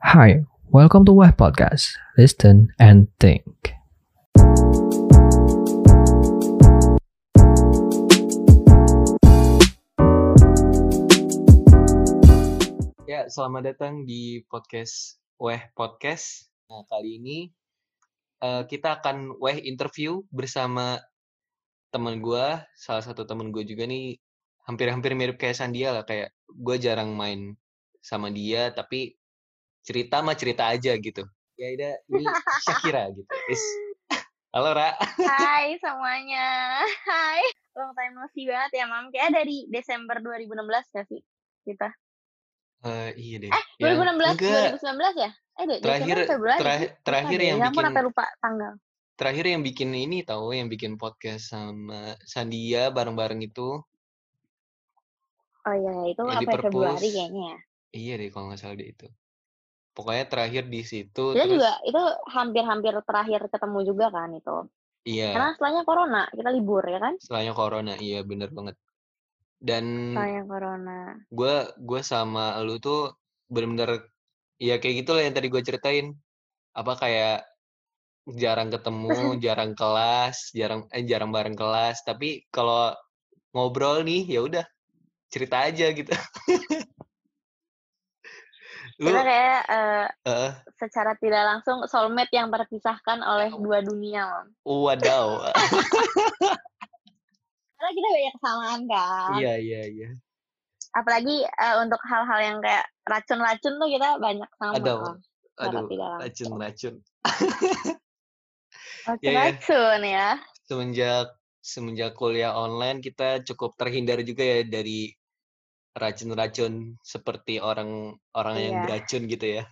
Hi, welcome to Web Podcast. Listen and think. Ya, selamat datang di podcast Weh Podcast. Nah, kali ini eh, kita akan Weh interview bersama teman gua, salah satu teman gue juga nih, hampir-hampir mirip kayak Sandia lah, kayak gue jarang main sama dia, tapi cerita mah cerita aja gitu. Ya udah, ini Shakira gitu. Is. Halo Ra. Hai semuanya. Hai. Long time no see banget ya, Mam. Kayak dari Desember 2016 gak sih kita? Eh, iya deh. Eh, Ya, 2016, enggak. 2019 ya? Eh, deh, Terakhir Februari. terakhir, terakhir yang ya bikin sampai lupa tanggal. terakhir yang bikin ini tahu yang bikin podcast sama Sandia bareng-bareng itu Oh iya, itu yang di sampai Februari kayaknya ya. Iya deh kalau nggak salah deh itu. Pokoknya terakhir di situ Kita terus juga itu hampir-hampir terakhir ketemu juga kan itu. iya Karena setelahnya corona, kita libur ya kan? setelahnya corona iya bener banget. Dan Setelahnya corona. gue gue sama lu tuh bener-bener ya kayak gitu lah yang tadi gue ceritain apa kayak jarang ketemu, jarang kelas, jarang eh jarang bareng kelas. Tapi kalau ngobrol nih ya udah cerita aja gitu. lu Kita kayak eh, eh, secara tidak langsung soulmate yang terpisahkan oleh dua dunia, wadaw. Karena kita banyak kesamaan kan. iya iya iya. apalagi eh, untuk hal-hal yang kayak racun-racun tuh kita banyak sama Aduh, kan Aduh, tidak langsung. racun-racun. racun-racun ya semenjak semenjak kuliah online kita cukup terhindar juga ya dari racun-racun seperti orang orang yang Iya. beracun gitu ya.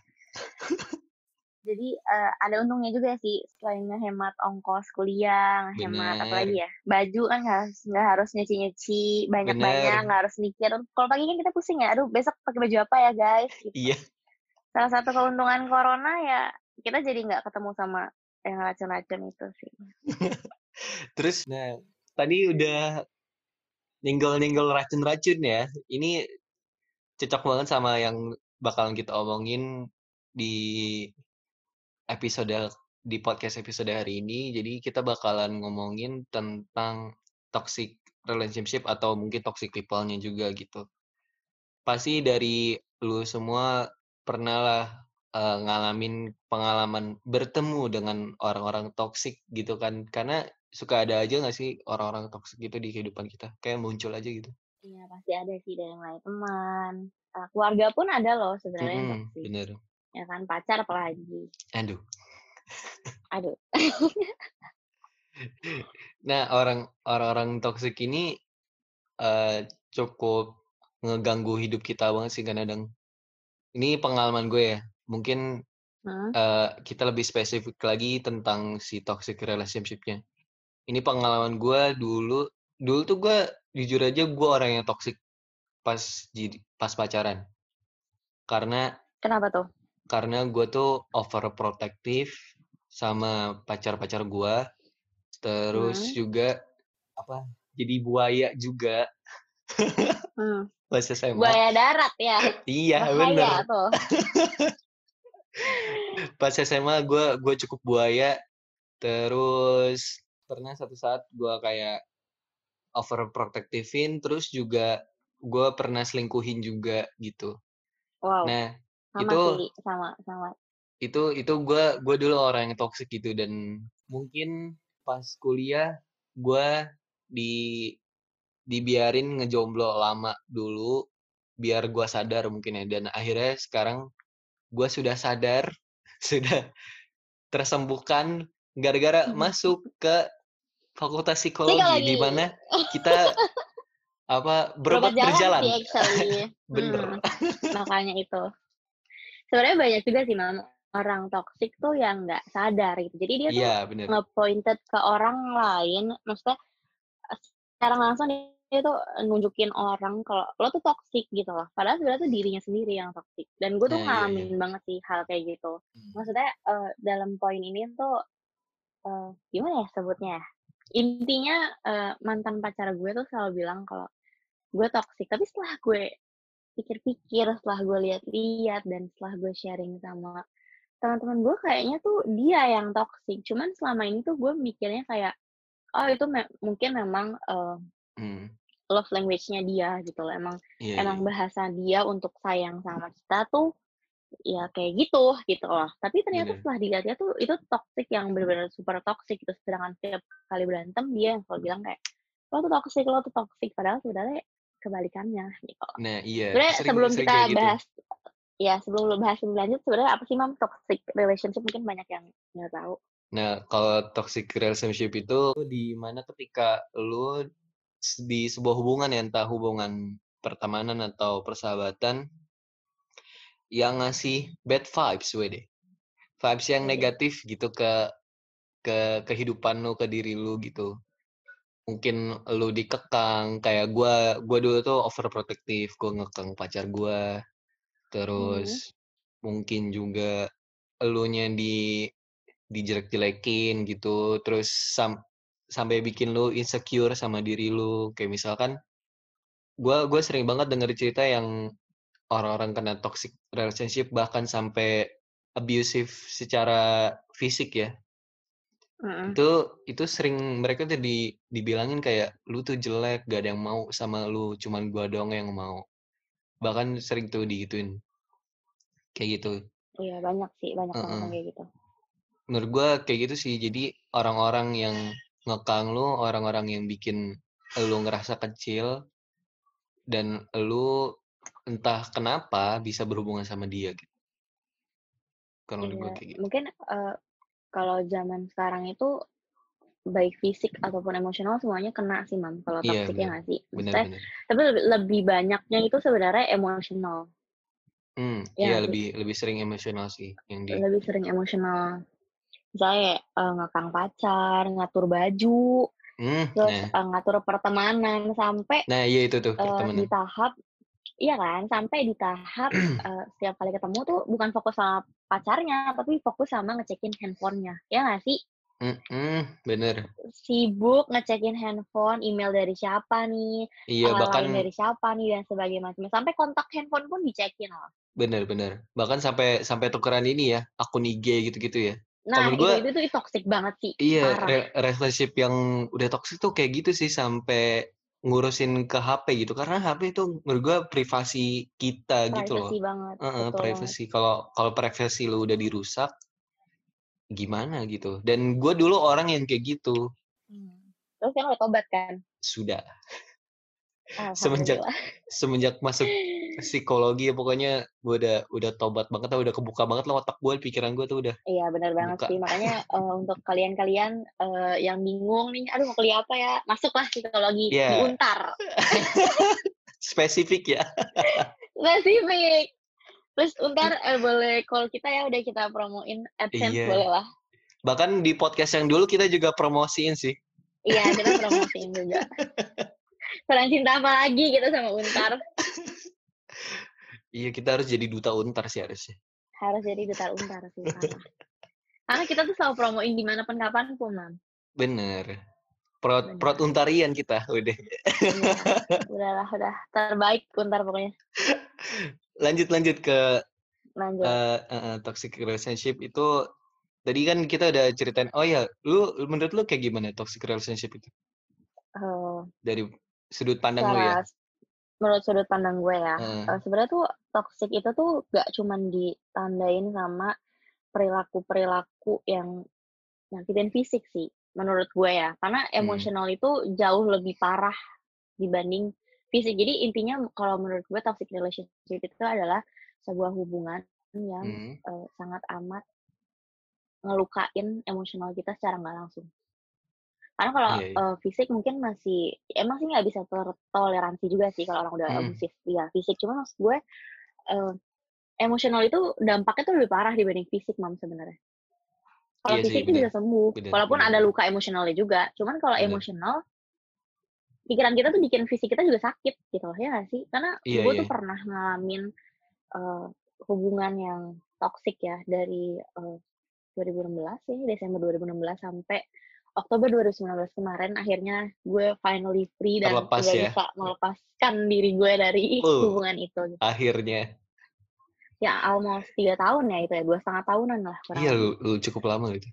jadi eh, ada untungnya juga sih selain ngehemat ongkos kuliah ngehemat apa lagi ya baju kan nggak harus nyuci-nyuci banyak-banyak nggak harus mikir kalau pagi kan kita pusing ya aduh besok pakai baju apa ya guys gitu. Iya. salah satu keuntungan corona ya kita jadi nggak ketemu sama yang racun-racun itu sih Terus nah tadi udah ninggol-ninggol racun-racun ya. Ini cocok banget sama yang bakalan kita omongin di episode di podcast episode hari ini. Jadi kita bakalan ngomongin tentang toxic relationship atau mungkin toxic people-nya juga gitu. Pasti dari lu semua pernah lah eh, ngalamin pengalaman bertemu dengan orang-orang toxic gitu kan. Karena suka ada aja gak sih orang-orang toxic gitu di kehidupan kita. Kayak muncul aja gitu. Iya pasti ada sih dari mulai teman keluarga pun ada loh sebenarnya toksik bener. ya kan pacar apalagi Aduh. aduh Nah, orang orang-orang toksik ini eh cukup ngeganggu hidup kita banget sih kadang. Ini pengalaman gue ya. Mungkin Hmm, eh kita lebih spesifik lagi tentang si toxic relationship-nya. Ini pengalaman gue dulu. Dulu tuh gue jujur aja gue orang yang toxic pas pas pacaran. Karena kenapa tuh karena gue tuh overprotective sama pacar-pacar gue. Terus Hmm. juga apa? Jadi buaya juga Hmm, pas SMA. buaya darat ya Iya tuh Pas SMA gue gue cukup buaya. Terus pernah satu saat gue kayak overprotectivein. Terus juga gue pernah selingkuhin juga gitu. wow Nah sama itu sih sama sama itu itu gue gue dulu orang yang toxic gitu dan mungkin pas kuliah gue di dibiarin ngejomblo lama dulu biar gue sadar mungkin ya dan akhirnya sekarang gue sudah sadar sudah tersembuhkan gara-gara masuk ke fakultas psikologi di mana kita apa berobat Berobat berjalan. sih actually bener. Hmm, makanya itu. Sebenarnya banyak juga sih mam orang toksik tuh yang nggak sadar gitu. Jadi dia tuh iya bener. nge-pointed ke orang lain maksudnya secara langsung dia tuh nunjukin orang kalau lo tuh toxic gitu loh. Padahal sebenarnya tuh dirinya sendiri yang toxic. Dan gue tuh Nah, iya, ngalamin banget sih hal kayak gitu. Hmm. maksudnya eh, dalam poin ini tuh eh, gimana ya sebutnya ya intinya eh, mantan pacar gue tuh selalu bilang kalau gue toxic tapi setelah gue pikir-pikir, setelah gue lihat-lihat dan setelah gue sharing sama teman-teman gue kayaknya tuh dia yang toxic. Cuman selama ini tuh gue mikirnya kayak oh itu me- mungkin memang uh, Hmm. love language-nya dia gitu loh. Emang Iya, emang iya. bahasa dia untuk sayang sama kita tuh ya kayak gitu gitu loh. Tapi ternyata Bener. setelah dilihat tuh itu toxic yang benar-benar super toxic gitu. Sedangkan setiap kali berantem dia yang selalu bilang kayak lo tuh toxic, lo tuh toxic. Padahal sebenarnya kebalikannya gitu. Nah, iya. Sebenarnya Sering sebelum sering kita gitu. bahas ya sebelum lu bahas lebih lanjut sebenarnya apa sih mam toxic relationship mungkin banyak yang nggak tahu. Nah, kalau toxic relationship itu di mana ketika s- di sebuah hubungan ya, entah hubungan pertemanan atau persahabatan yang ngasih bad vibes, wede. Vibes yang Iya. negatif gitu ke ke kehidupan lu, ke diri lu gitu. Mungkin lu dikekang, kayak gua gua dulu tuh overprotective, gua ngekang pacar gua. Terus mungkin juga elunya di dijelek-jelekin gitu, terus sam sampai bikin lu insecure sama diri lu. Kayak misalkan gua gua sering banget denger cerita yang orang-orang kena toxic relationship bahkan sampai abusive secara fisik ya. Mm-mm. Itu itu sering mereka tuh di dibilangin kayak lu tuh jelek, gak ada yang mau sama lu, cuman gua doang yang mau. Bahkan sering tuh digituin. Kayak gitu. Iya banyak sih banyak Heeh. ngomong kayak gitu. Menurut gua kayak gitu sih. Jadi orang-orang yang ngekang lu, orang-orang yang bikin lu ngerasa kecil dan lu entah kenapa bisa berhubungan sama dia gitu. Kalau Iya, kayak gitu. mungkin eh, kalau zaman sekarang itu baik fisik ataupun emosional semuanya kena sih mam kalau Iya, toxic ya nggak sih Maksudnya, bener. tapi lebih, lebih banyaknya itu sebenarnya emosional Hmm, Iya iya lebih lebih sering emosional sih yang di lebih sering emosional misalnya eh, ngekang pacar ngatur baju Hmm, terus nah. eh, ngatur pertemanan sampai Nah, iya itu tuh eh, di pertemanan. tahap iya kan sampai di tahap eh, setiap kali ketemu tuh bukan fokus sama pacarnya tapi fokus sama ngecekin handphonenya ya nggak sih Hmm, bener. sibuk ngecekin handphone, email dari siapa nih, Iya, uh, bahkan dari siapa nih dan sebagainya. Sampai kontak handphone pun dicekin loh. bener bener. Bahkan sampai sampai tukeran ini ya, akun IG gitu-gitu ya. Nah, menurut itu, gua- itu itu toxic banget sih. Iya, Parah. re- relationship yang udah toxic tuh kayak gitu sih sampai ngurusin ke HP gitu. Karena HP itu menurut gua privasi kita gitu loh. Privacy banget. Heeh, betul privacy. Kalau kalau privasi lu udah dirusak, gimana gitu. Dan gue dulu orang yang kayak gitu. banget. Terus kan udah tobat kan? Sudah. Semenjak- Alhamdulillah. Semenjak masuk psikologi ya pokoknya gue udah udah tobat banget lah, udah kebuka banget lah otak gue, pikiran gue tuh udah. Iya benar banget Buka. sih. Makanya eh, untuk kalian-kalian eh, yang bingung nih, aduh mau kuliah apa ya? Masuklah psikologi Iya. di Untar. Spesifik ya. Spesifik. Terus Untar eh, boleh call kita ya, udah kita promoin AdSense Iya. boleh lah. Bahkan di podcast yang dulu kita juga promosiin sih. Iya, kita promosiin juga. Perang cinta apa lagi gitu sama Untar. Iya, kita harus jadi duta untar sih harusnya. Harus jadi duta Untar sih. Karena kita tuh selalu promoin di mana pun kapan pun, Mam. Bener. Prot, Bener. prot untarian kita, udah. Iya. Udahlah, udah. Terbaik Untar pokoknya. Lanjut lanjut ke Lanjut. eh, eh, toxic relationship itu tadi kan kita udah ceritain oh ya lu menurut lu kayak gimana toxic relationship itu Eh, dari sudut pandang lu ya menurut sudut pandang gue ya, eh, sebenarnya tuh toxic itu tuh gak cuman ditandain sama perilaku-perilaku yang nyakitin fisik sih, menurut gue ya. Karena Hmm. emosional itu jauh lebih parah dibanding fisik. Jadi intinya kalau menurut gue toxic relationship itu adalah sebuah hubungan yang Hmm, eh, sangat amat ngelukain emosional kita secara nggak langsung. Karena kalau Iya, iya. eh, fisik mungkin masih emang sih nggak bisa tertoleransi juga sih kalau orang udah Hmm. abusif ya fisik. Cuma maksud gue eh, emosional itu dampaknya tuh lebih parah dibanding fisik mam sebenarnya. Kalau Iya sih, fisik itu bener. bisa sembuh, Bener, walaupun bener, ada bener. luka emosionalnya juga. Cuman kalau Bener. emosional, pikiran kita tuh bikin fisik kita juga sakit gitu loh ya nggak sih? Karena Iya, gue iya. tuh pernah ngalamin eh, hubungan yang toksik ya dari eh, 2016 ya Desember 2016 sampai Oktober 2019 kemarin akhirnya gue finally free dan Terlepas udah ya. bisa melepaskan diri gue dari Uh. hubungan itu. gitu. Akhirnya. Ya almost tiga tahun ya itu ya, dua setengah tahunan lah kurang Iya, cukup lama gitu.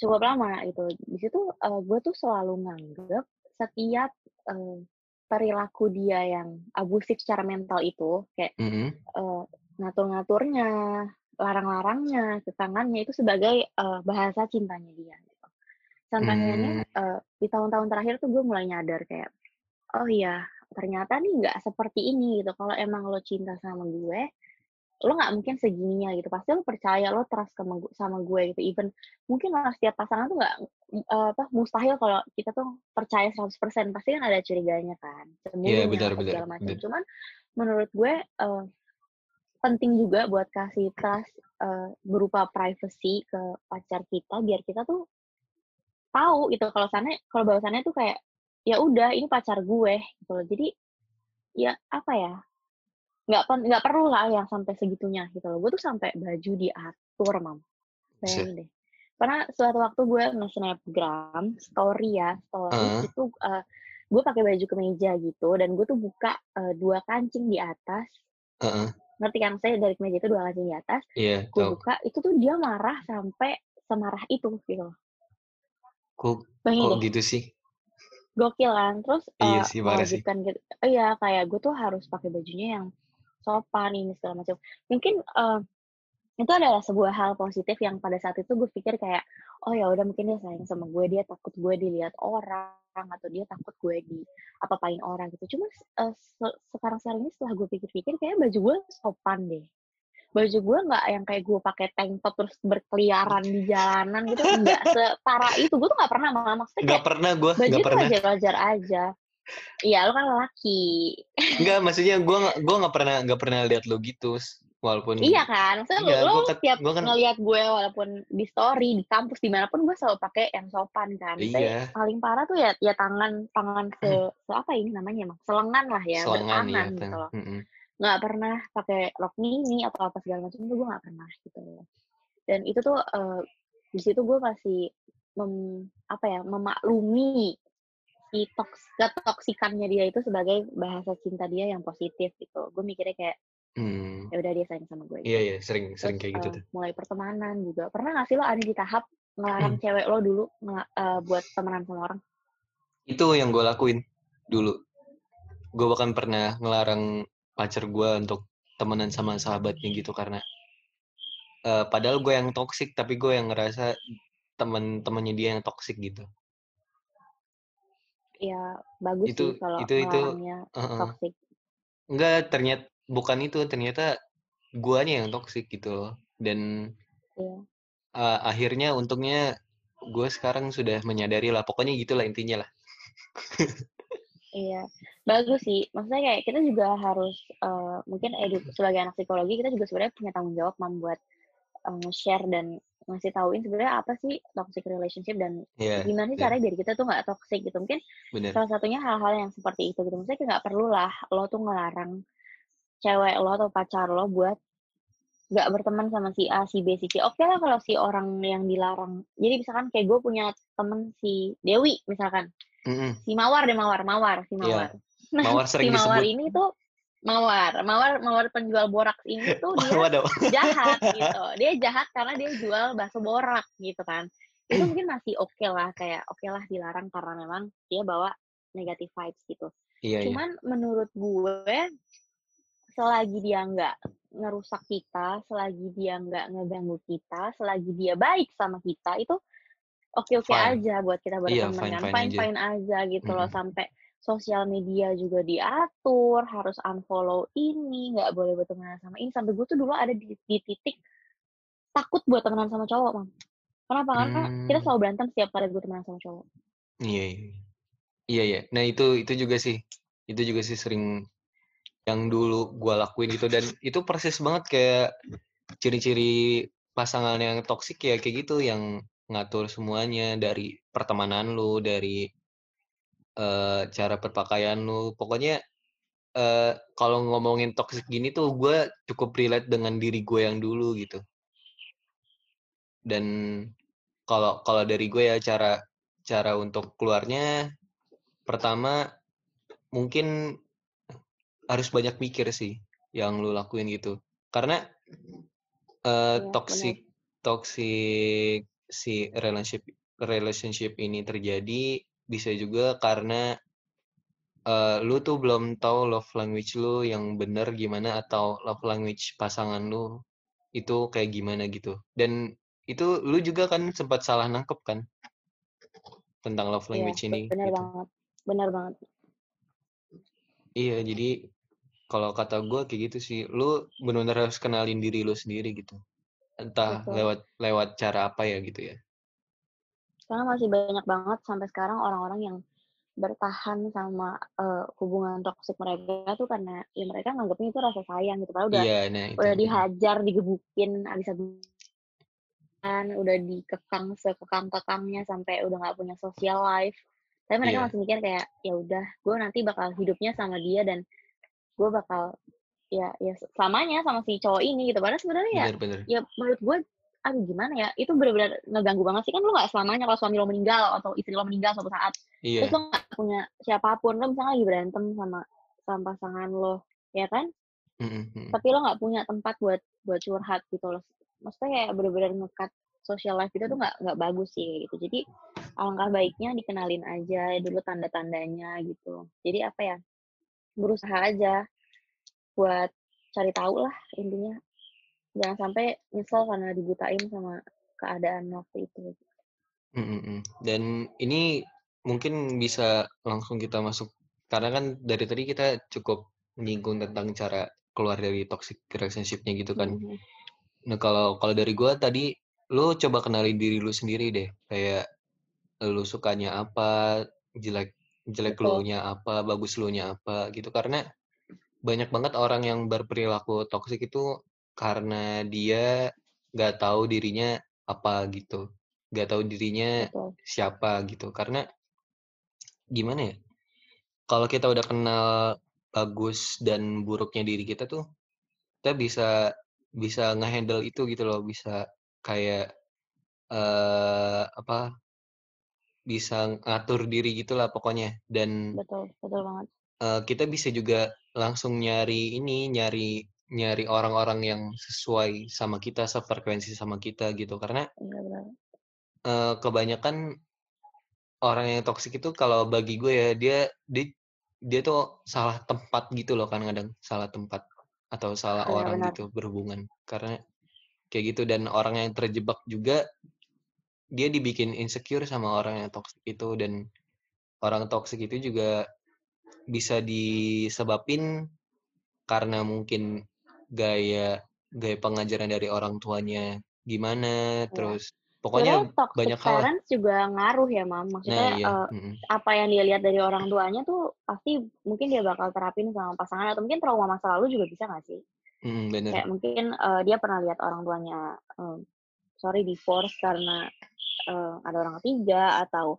Cukup lama itu. Di situ eh, gue tuh selalu nganggep setiap eh, perilaku dia yang abusif secara mental itu kayak Mhm. eh, ngatur-ngaturnya, larang-larangnya, kekangannya itu sebagai eh, bahasa cintanya dia. Akhirnya Hmm. eh, di tahun-tahun terakhir tuh gue mulai nyadar kayak, oh iya ternyata nih nggak seperti ini gitu. Kalau emang lo cinta sama gue, lo nggak mungkin segininya gitu. Pasti lo percaya, lo trust sama gue, sama gue gitu. Even mungkin lah setiap pasangan tuh nggak eh, apa mustahil kalau kita tuh percaya 100%. Pasti kan ada curiganya kan, Iya, cemburunya benar, apa benar, segala macam. benar. Cuman menurut gue eh, penting juga buat kasih trust eh, berupa privacy ke pacar kita biar kita tuh tahu gitu kalau sana kalau bahwasannya tuh kayak ya udah ini pacar gue gitu loh. Jadi ya apa ya nggak nggak perlu lah yang sampai segitunya gitu loh. Gue tuh sampai baju diatur mam. Bayangin deh. Karena suatu waktu gue nge-snapgram story ya story Heeh. itu eh, gue pakai baju kemeja gitu dan gue tuh buka eh, dua kancing di atas Heeh. ngerti kan saya dari kemeja itu dua kancing di atas Iya, gue buka itu tuh dia marah sampai semarah itu gitu loh. Kok Bayangin kok deh. gitu sih? gokil kan? Terus Iya eh, sih, parah sih. mewajibkan gitu iya kayak gue tuh harus pakai bajunya yang sopan ini segala macam. Mungkin eh, itu adalah sebuah hal positif yang pada saat itu gue pikir kayak oh ya udah mungkin dia sayang sama gue dia takut gue dilihat orang atau dia takut gue di apa-apain orang gitu. Cuma se- sekarang sekarang ini setelah gue pikir-pikir kayak baju gue sopan deh baju gue nggak yang kayak gue pakai tank top terus berkeliaran di jalanan gitu nggak separah itu. Gue tuh nggak pernah malah maksudnya Nggak pernah gue, baju pernah. wajar-wajar aja. Iya lo kan lelaki. Nggak, maksudnya gue gue nggak pernah nggak pernah lihat lo gitu, walaupun iya kan? Maksudnya Iya, lo, gua lo tiap gua kan- ngelihat gue walaupun di story di kampus di mana pun gue selalu pakai yang sopan kan. Iya. Saya paling parah tuh ya ya tangan tangan se, se apa ini namanya emang selengan lah ya selengan bertangan gitu Tang. loh. Nggak pernah pakai rok mini atau apa segala macam itu gue nggak pernah gitu loh dan itu tuh eh, di situ gue masih mem, apa ya memaklumi si toks ketoksikannya dia itu sebagai bahasa cinta dia yang positif gitu gue mikirnya kayak Hmm. ya udah dia sayang sama gue gitu. Iya iya, sering sering Terus, kayak gitu eh, tuh. mulai pertemanan juga pernah nggak sih lo ada di tahap ngelarang cewek lo dulu eh, buat temenan sama orang Itu yang gue lakuin dulu. Gue bahkan pernah ngelarang pacar gue untuk temenan sama sahabatnya gitu karena eh, padahal gue yang toksik tapi gue yang ngerasa temen-temennya dia yang toksik gitu. ya bagus Itu- sih kalau itu- itu, ngelarangnya Heeh. toxic Enggak, ternyata bukan itu, ternyata guanya yang toksik gitu loh. Dan Iya. eh, akhirnya untungnya gue sekarang sudah menyadari lah. Pokoknya gitulah intinya lah. Iya, bagus sih. Maksudnya kayak kita juga harus eh, mungkin edu sebagai anak psikologi kita juga sebenarnya punya tanggung jawab membuat nge-share dan ngasih tauin sebenarnya apa sih toxic relationship dan Iya, gimana sih iya. caranya biar kita tuh nggak toxic gitu. Mungkin bener. salah satunya hal-hal yang seperti itu gitu. Maksudnya nggak perlu lah lo tuh ngelarang cewek lo atau pacar lo buat nggak berteman sama si A, si B, si C. Oke lah kalau si orang yang dilarang. Jadi misalkan kayak gue punya temen si Dewi misalkan. Mm-mm. Si Mawar deh Mawar, Mawar, si Iya. Mawar. Nah, Mawar si sering Mawar disebut. ini tuh Mawar, Mawar, Mawar penjual boraks ini tuh dia Waduh. jahat gitu. Dia jahat karena dia jual bakso borak gitu kan. Itu mungkin masih oke lah kayak oke lah dilarang karena memang dia bawa negative vibes gitu. Iya, iya. Cuman menurut gue selagi dia nggak ngerusak kita, selagi dia nggak ngeganggu kita, selagi dia baik sama kita itu oke-oke Fine. aja buat kita Iya, berteman kan. fine-fine aja. Aja gitu loh Mm-mm. sampai sosial media juga diatur, harus unfollow ini, nggak boleh berteman sama ini. Sampai gue tuh dulu ada di, di titik takut buat temenan sama cowok, Mam. Kenapa? Karena kita Hmm. selalu berantem setiap kali gue temenan sama cowok. Iya, iya. Iya, iya. Nah, itu itu juga sih. Itu juga sih sering yang dulu gua lakuin gitu dan itu persis banget kayak ciri-ciri pasangan yang toksik ya kayak gitu yang ngatur semuanya dari pertemanan lu, dari eh, cara berpakaian lu. Pokoknya eh, kalau ngomongin toksik gini tuh gue cukup relate dengan diri gue yang dulu gitu. Dan kalau kalau dari gue ya cara cara untuk keluarnya pertama mungkin harus banyak mikir sih yang lu lakuin gitu. Karena uh, Iya, toxic toxic si relationship relationship ini terjadi bisa juga karena uh, lu tuh belum tahu love language lu yang bener gimana atau love language pasangan lu itu kayak gimana gitu. Dan itu lu juga kan sempat salah nangkep kan tentang love Iya, language ini benar gitu. banget. Benar banget. Iya, jadi kalau kata gue kayak gitu sih, lu benar-benar harus kenalin diri lu sendiri gitu. Entah Betul. lewat lewat cara apa ya gitu ya. Karena masih banyak banget sampai sekarang orang-orang yang bertahan sama uh, hubungan toksik mereka tuh karena ya mereka nganggapnya itu rasa sayang gitu. Padahal udah Iya, nah itu. udah dihajar, digebukin, abis-abisan, udah dikekang sekekang-kekangnya sampai udah nggak punya social life. Tapi mereka Iya. masih mikir kayak ya udah, gue nanti bakal hidupnya sama dia dan gue bakal ya ya selamanya sama si cowok ini gitu. Padahal sebenarnya ya ya menurut gue aduh gimana ya itu benar-benar ngeganggu banget sih. Kan lu nggak selamanya kalau suami lo meninggal atau istri lo meninggal suatu saat Iya. terus lo nggak punya siapa pun. Lo misalnya lagi berantem sama sama pasangan lo ya kan? Mm-mm, mm. tapi lo nggak punya tempat buat buat curhat gitu loh. Maksudnya kayak bener-bener ngekat social life itu tuh nggak nggak bagus sih gitu. Jadi alangkah baiknya dikenalin aja dulu tanda-tandanya gitu. Jadi apa ya berusaha aja buat cari tahu lah intinya jangan sampai nyesel karena dibutain sama keadaan waktu itu Mm-mm, mm. Dan ini mungkin bisa langsung kita masuk karena kan dari tadi kita cukup menyinggung tentang cara keluar dari toxic relationship-nya gitu kan. Mhm. Nah, kalau kalau dari gua tadi lu coba kenalin diri lu sendiri deh. Kayak lu sukanya apa, jelek jelek Betul. lu nya apa, bagus lu nya apa gitu. Karena banyak banget orang yang berperilaku toksik itu karena dia nggak tahu dirinya apa gitu. Nggak tahu dirinya betul siapa gitu. Karena gimana ya? Kalau kita udah kenal bagus dan buruknya diri kita tuh, kita bisa bisa ngehandle itu gitu loh, bisa kayak eh apa? Bisa ngatur diri gitulah pokoknya. Dan betul betul banget eh, kita bisa juga langsung nyari ini, nyari nyari orang-orang yang sesuai sama kita, sefrekuensi sama kita gitu. Karena iya benar eh, kebanyakan orang yang toksik itu kalau bagi gue ya dia dia dia tuh salah tempat gitu loh kan kadang salah tempat atau salah Iya, orang benar. gitu berhubungan karena kayak gitu dan orang yang terjebak juga dia dibikin insecure sama orang yang toksik itu dan orang toksik itu juga bisa disebabin karena mungkin gaya gaya pengajaran dari orang tuanya gimana Iya. terus pokoknya toxic banyak hal. parents juga ngaruh ya mam. Nah maksudnya iya. eh, mm-mm. apa yang dia lihat dari orang tuanya tuh pasti mungkin dia bakal terapin sama pasangan atau mungkin trauma masa lalu juga bisa nggak sih? Bener. Kayak mungkin eh, dia pernah lihat orang tuanya eh, sorry divorce karena eh, ada orang ketiga atau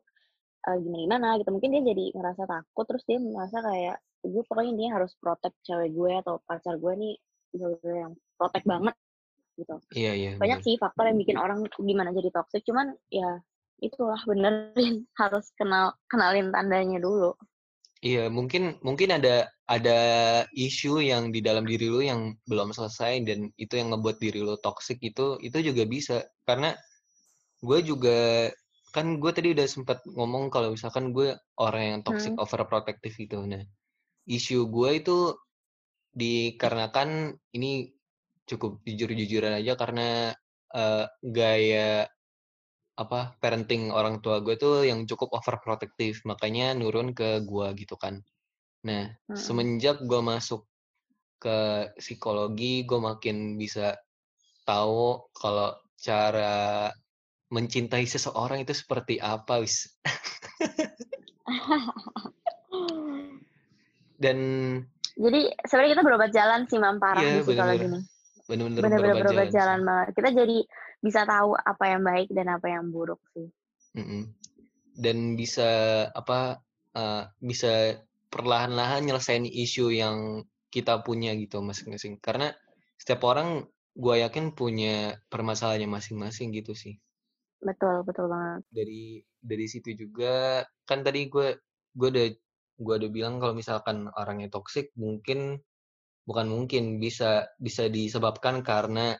eh, gimana gimana gitu. Mungkin dia jadi ngerasa takut terus dia merasa kayak gue pokoknya intinya harus protect cewek gue atau pacar gue nih yang protect banget gitu. Iya iya banyak bener. sih faktor yang bikin orang gimana jadi toxic cuman ya itulah benerin harus kenal kenalin tandanya dulu Iya, mungkin mungkin ada ada isu yang di dalam diri lu yang belum selesai dan itu yang ngebuat diri lu toxic itu itu juga bisa karena gue juga kan gue tadi udah sempat ngomong kalau misalkan gue orang yang toxic Hmm. overprotective gitu. Nah, isu gue itu dikarenakan ini cukup jujur-jujuran aja karena eh, gaya apa parenting orang tua gue tuh yang cukup overprotective makanya nurun ke gue gitu kan. Nah Mm-mm. semenjak gue masuk ke psikologi gue makin bisa tahu kalau cara mencintai seseorang itu seperti apa wis. Dan jadi sebenarnya kita berobat jalan sih mam parah Iya, di psikologi bener-bener. nih. Bener-bener bener-bener berobat berobat jalan jalan banget. Kita jadi bisa tahu apa yang baik dan apa yang buruk sih Mm-mm. dan bisa apa eh, bisa perlahan-lahan nyelesain isu yang kita punya gitu masing-masing karena setiap orang gue yakin punya permasalahannya masing-masing gitu sih Betul betul banget. Dari dari situ juga kan tadi gue gue udah gue udah bilang kalau misalkan orangnya toksik mungkin bukan mungkin bisa bisa disebabkan karena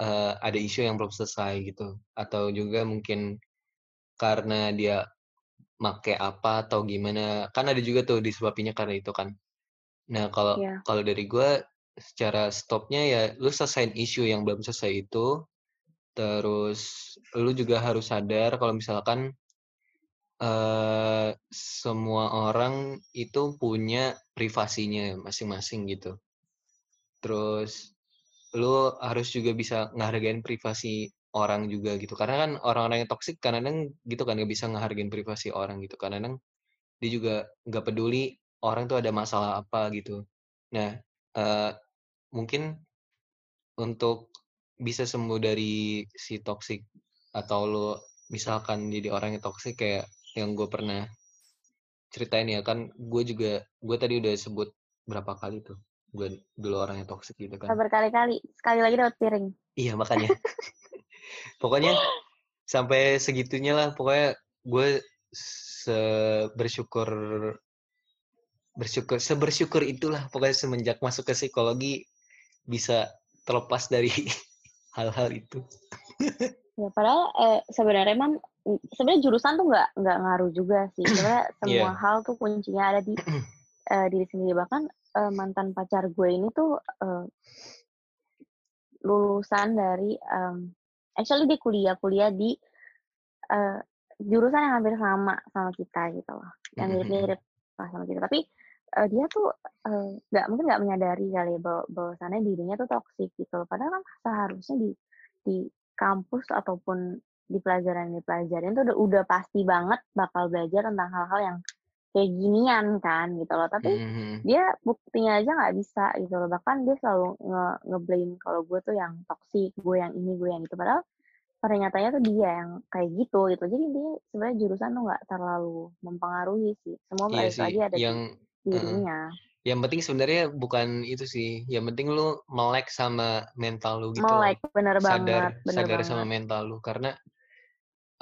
uh, ada isu yang belum selesai gitu. Atau juga mungkin karena dia make apa atau gimana. Kan ada juga tuh disebabinnya karena itu kan. Nah kalau Iya. kalau dari gue secara stopnya ya lu selesaiin isu yang belum selesai itu terus lu juga harus sadar kalau misalkan uh, semua orang itu punya privasinya masing-masing gitu. Terus lu harus juga bisa ngehargain privasi orang juga gitu. Karena kan orang-orang yang toksik kadang gitu kan nggak bisa ngehargain privasi orang gitu. Kadang dia juga nggak peduli orang tuh ada masalah apa gitu. Nah uh, mungkin untuk bisa sembuh dari si toksik atau lo misalkan jadi orang yang toksik kayak yang gue pernah ceritain ya kan gue juga gue tadi udah sebut berapa kali tuh gue dulu orang yang toksik gitu kan Berkali-kali, sekali lagi dapat piring. iya makanya pokoknya sampai segitunya lah pokoknya gue se bersyukur bersyukur sebersyukur itulah pokoknya semenjak masuk ke psikologi bisa terlepas dari hal-hal itu Ya padahal eh, sebenarnya emang sebenarnya jurusan tuh nggak nggak ngaruh juga sih. Sebenarnya semua Iya. hal tuh kuncinya ada di eh, diri sendiri. Bahkan eh, mantan pacar gue ini tuh eh, lulusan dari em, actually dia kuliah kuliah di eh, jurusan yang hampir sama sama kita gitu loh. Yang mirip-mirip lah sama kita. Tapi eh, dia tuh nggak mungkin nggak menyadari kali ya bahwa bahwasannya dirinya tuh toksik gitu loh. Padahal kan seharusnya di di kampus ataupun di pelajaran yang dipelajarin tuh udah, udah pasti banget bakal belajar tentang hal-hal yang kayak ginian kan gitu loh. Tapi Mhm. dia buktinya aja nggak bisa gitu loh. Bahkan dia selalu nge ngeblame kalau gue tuh yang toksik gue yang ini gue yang itu. Padahal pada nyatanya tuh dia yang kayak gitu gitu. Jadi dia sebenarnya jurusan tuh nggak terlalu mempengaruhi sih. Semua Iya balik sih, lagi ada yang di dirinya. Yang penting sebenarnya bukan itu sih, yang penting lu melek sama mental lu gitu melek bener Sadar banget bener sadar banget. sama mental lu. Karena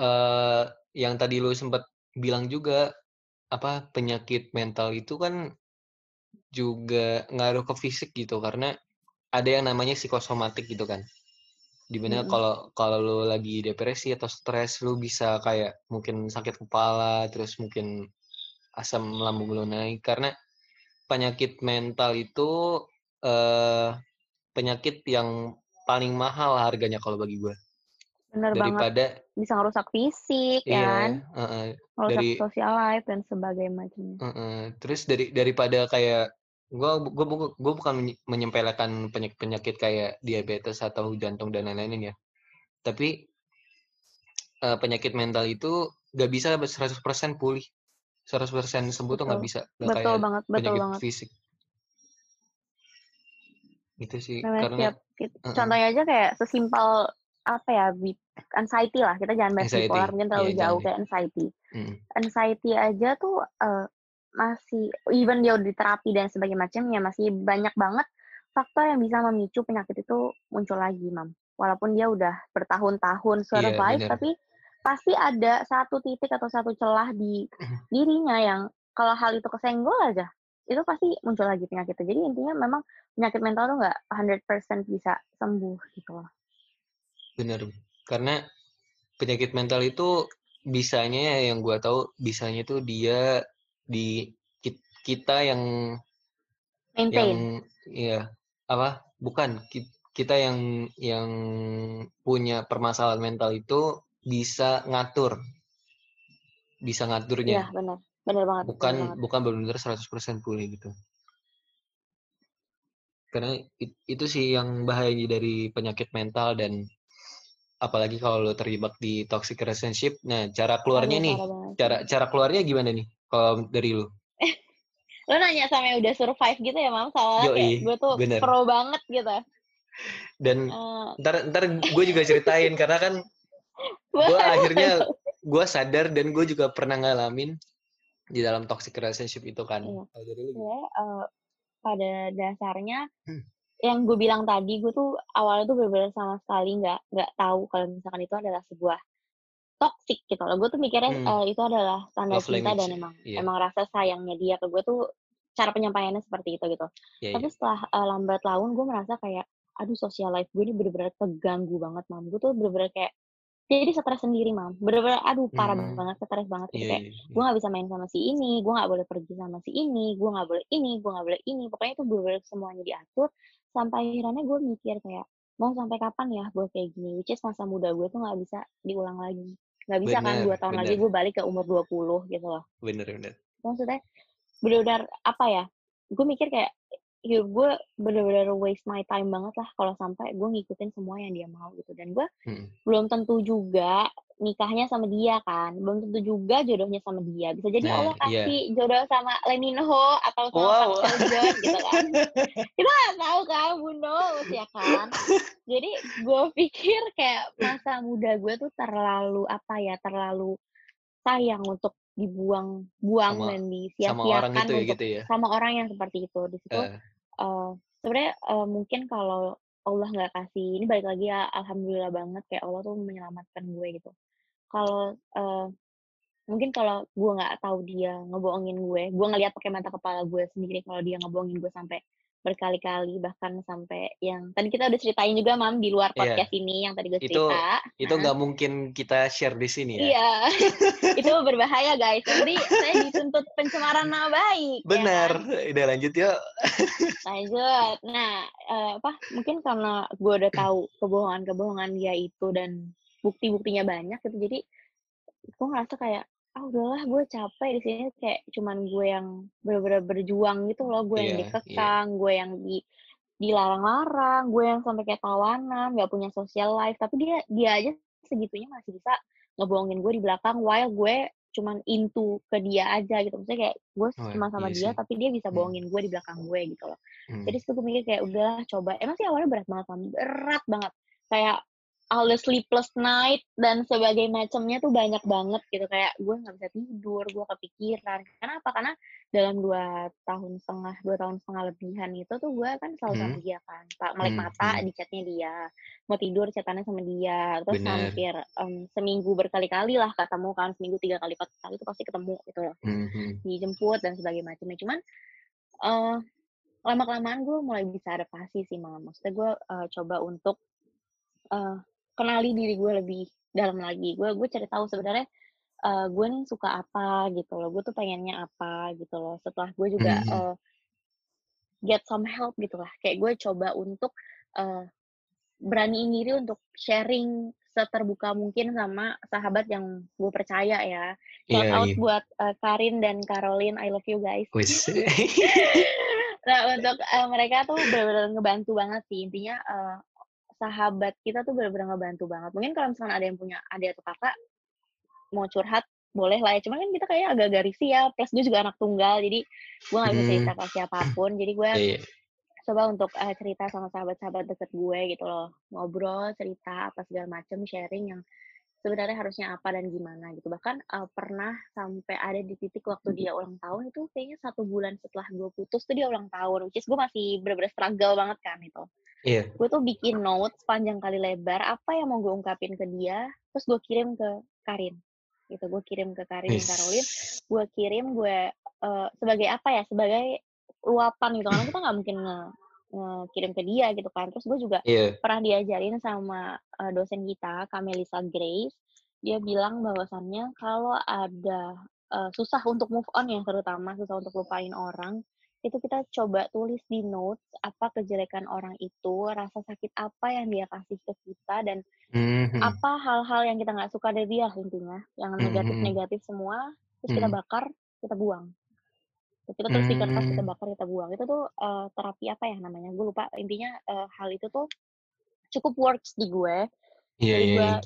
eh yang tadi lu sempat bilang juga apa penyakit mental itu kan juga ngaruh ke fisik gitu karena ada yang namanya psikosomatik gitu kan. Di mana kalau kalau lu lagi depresi atau stres lu bisa kayak mungkin sakit kepala terus mungkin asam lambung lu naik. Karena penyakit mental itu eh penyakit yang paling mahal harganya kalau bagi gue bener banget. Daripada bisa ngerusak fisik ya kan? iya heeh, ngerusak dari social life dan sebagainya macamnya. Heeh. terus dari daripada kayak gue gue gue bukan menye- menyempelekan penyakit penyakit kayak diabetes atau jantung dan lain-lain ya. Tapi eh, penyakit mental itu gak bisa 100% pulih. 100% sembuh tuh nggak betul. bisa. Nggak betul kayak banget betul penyakit banget. fisik. Itu sih namanya karena setiap kit- Heeh. contohnya aja kayak sesimpel apa ya anxiety lah kita jangan bahas Anxiety. bipolar mungkin terlalu Iya, jauh kayak anxiety Mm. anxiety aja tuh eh, masih even dia udah diterapi dan sebagainya macamnya masih banyak banget faktor yang bisa memicu penyakit itu muncul lagi mam walaupun dia udah bertahun-tahun survive bener. tapi pasti ada satu titik atau satu celah di dirinya yang kalau hal itu kesenggol aja itu pasti muncul lagi penyakitnya jadi intinya memang penyakit mental tuh nggak 100% bisa sembuh gitu loh Bener, karena penyakit mental itu bisanya yang gua tahu bisanya tuh dia di kit- kita yang yang maintain. ya apa bukan ki- kita yang yang punya permasalahan mental itu bisa ngatur. Bisa iya ngaturnya benar benar banget benar bukan banget. bukan benar-benar 100% pulih gitu. Karena it- itu sih yang bahaya dari penyakit mental dan apalagi kalau lo terjebak di toxic relationship nah cara keluarnya Aduh, nih cara cara keluarnya gimana nih kalau dari lu lo nanya sama yang udah survive gitu ya mam? Soalnya Yoi, kayak gue tuh bener. pro banget gitu. Dan Eh, ntar ntar gue juga ceritain karena kan gue akhirnya gue sadar dan gue juga pernah ngalamin di dalam toxic relationship itu kan. Iya. Kalau dari lu eh, pada dasarnya Hmm. Yang gue bilang tadi gue tuh awalnya tuh benar-benar sama sekali nggak nggak tahu kalau misalkan itu adalah sebuah toxic gitu loh. Gue tuh mikirnya Hmm. eh, itu adalah tanda Love cinta language dan emang Iya. emang rasa sayangnya dia ke gue tuh cara penyampaiannya seperti itu gitu. Iya, Tapi iya. setelah eh, lambat laun gue merasa kayak aduh social life gue ini bener-bener keganggu banget mam. Gue tuh bener-bener kayak jadi stres sendiri mam. Bener-bener aduh parah Hmm. banget stres banget gitu Iya, kayak iya, gue iya. nggak bisa main sama si ini, gue nggak boleh pergi sama si ini, gue nggak boleh ini, gue nggak boleh ini. Pokoknya itu bener-bener semuanya diatur sampai akhirnya gue mikir kayak mau sampai kapan ya gue kayak gini. Which is masa muda gue tuh nggak bisa diulang lagi. Nggak bisa kan Bener, dua tahun lagi bener. gue balik ke umur 20 gitu loh. Bener, bener. Maksudnya bener-bener apa ya? Gue mikir kayak hidup gue bener-bener waste my time banget lah kalau sampai gue ngikutin semua yang dia mau gitu. Dan gue Mm. belum tentu juga nikahnya sama dia kan. Belum tentu juga jodohnya sama dia. Bisa jadi Nah, Allah iya. kasih jodoh sama Lee Min Ho atau sama Wow. Park gitu kan. Kita nggak tahu kan, knows ya kan. Jadi gue pikir kayak masa muda gue tuh terlalu apa ya, terlalu sayang untuk dibuang buang Sama- dan sama orang disia-siakan itu ya untuk gitu ya. sama orang yang seperti itu di situ Eh, eh sebenarnya eh, mungkin kalau Allah nggak kasih ini balik lagi ya alhamdulillah banget kayak Allah tuh menyelamatkan gue gitu. Kalau eh, mungkin kalau gue nggak tahu dia ngebohongin gue gue ngeliat pakai mata kepala gue sendiri kalau dia ngebohongin gue sampai berkali-kali bahkan sampai yang tadi kita udah ceritain juga mam di luar Iya. podcast ini yang tadi gue Itu cerita itu nggak mungkin kita share di sini ya. iya itu berbahaya guys nanti saya dituntut pencemaran nama baik ya Benar. kan? Udah lanjut yuk. lanjut nah eh, apa mungkin karena gue udah tahu kebohongan-kebohongan dia itu dan bukti-buktinya banyak gitu jadi gue ngerasa kayak ah udahlah gue capek di sini kayak cuman gue yang bener-bener berjuang gitu loh gue yang Iya, iya. dikekang gue yang di dilarang-larang gue yang sampai kayak tawanan nggak punya social life tapi dia dia aja segitunya masih bisa ngebohongin gue di belakang while gue cuman into ke dia aja gitu maksudnya kayak gue Oh, cuma sama iya dia sih. tapi dia bisa Hmm. bohongin gue di belakang gue gitu loh Hmm. jadi situ gue mikir kayak udah coba emang sih awalnya berat banget berat banget kayak all the sleepless night dan sebagai macamnya tuh banyak banget gitu. Kayak gue nggak bisa tidur gue kepikiran. Kenapa karena dalam dua tahun setengah dua tahun setengah lebihan itu tuh gue kan selalu sama Hmm. dia kan. Pak melek Hmm, mata hmm. di chatnya dia. Mau tidur chatannya sama dia. Terus Bener. hampir em, seminggu berkali-kali lah ketemu kan. Seminggu tiga kali empat kali itu pasti ketemu gitu loh. Hmm, hmm. dijemput dan sebagainya macamnya. Cuman eh lama kelamaan gue mulai bisa adaptasi sih mam maksudnya gue eh, coba untuk eh, kenali diri gue lebih dalam lagi. Gue gue cari tahu sebenarnya eh, gue nih suka apa gitu loh. Gue tuh pengennya apa gitu loh. Setelah gue juga Hmm. eh, get some help gitu lah. Kayak gue coba untuk eh, beraniin diri untuk sharing seterbuka mungkin sama sahabat yang gue percaya ya. Shout Iya, out iya. buat eh, Karin dan Caroline I love you guys. Nah untuk eh, mereka tuh benar-benar ngebantu banget sih. Intinya eh, sahabat kita tuh benar-benar ngebantu banget. Mungkin kalau misalnya ada yang punya adik atau kakak mau curhat boleh lah ya. Cuman kan kita kayak agak-agak risih ya. Plus gue juga anak tunggal jadi gue nggak bisa Hmm. cerita ke siapa pun. Jadi gue Iya. coba untuk eh, cerita sama sahabat-sahabat deket gue gitu loh. Ngobrol cerita apa segala macem sharing yang sebenarnya harusnya apa dan gimana gitu. Bahkan eh, pernah sampai ada di titik waktu dia ulang tahun itu kayaknya satu bulan setelah gue putus tuh dia ulang tahun which is gue masih bener-bener struggle banget kan itu. Iya. gue tuh bikin notes panjang kali lebar apa yang mau gue ungkapin ke dia terus gue kirim ke Karin gitu. Gue kirim ke Karin dan Wis. Caroline gue kirim gue eh, sebagai apa ya sebagai luapan gitu. Karena kita nggak mungkin nge, ngirim ke dia gitu kan terus gue juga Iya. pernah diajarin sama eh, dosen kita Kamelisa Grace dia bilang bahwasannya kalau ada eh, susah untuk move on ya terutama susah untuk lupain orang itu kita coba tulis di notes apa kejelekan orang itu rasa sakit apa yang dia kasih ke kita dan Hmm, hmm. apa hal-hal yang kita nggak suka dari dia intinya yang Hmm, hmm, negatif-negatif semua terus kita Hmm. bakar kita buang kita tulis di kertas kita Hmm. bakar kita buang. Itu tuh eh, terapi apa ya namanya? Gue lupa. Intinya eh, hal itu tuh cukup works di gue Iya, jadi iya, gue iya.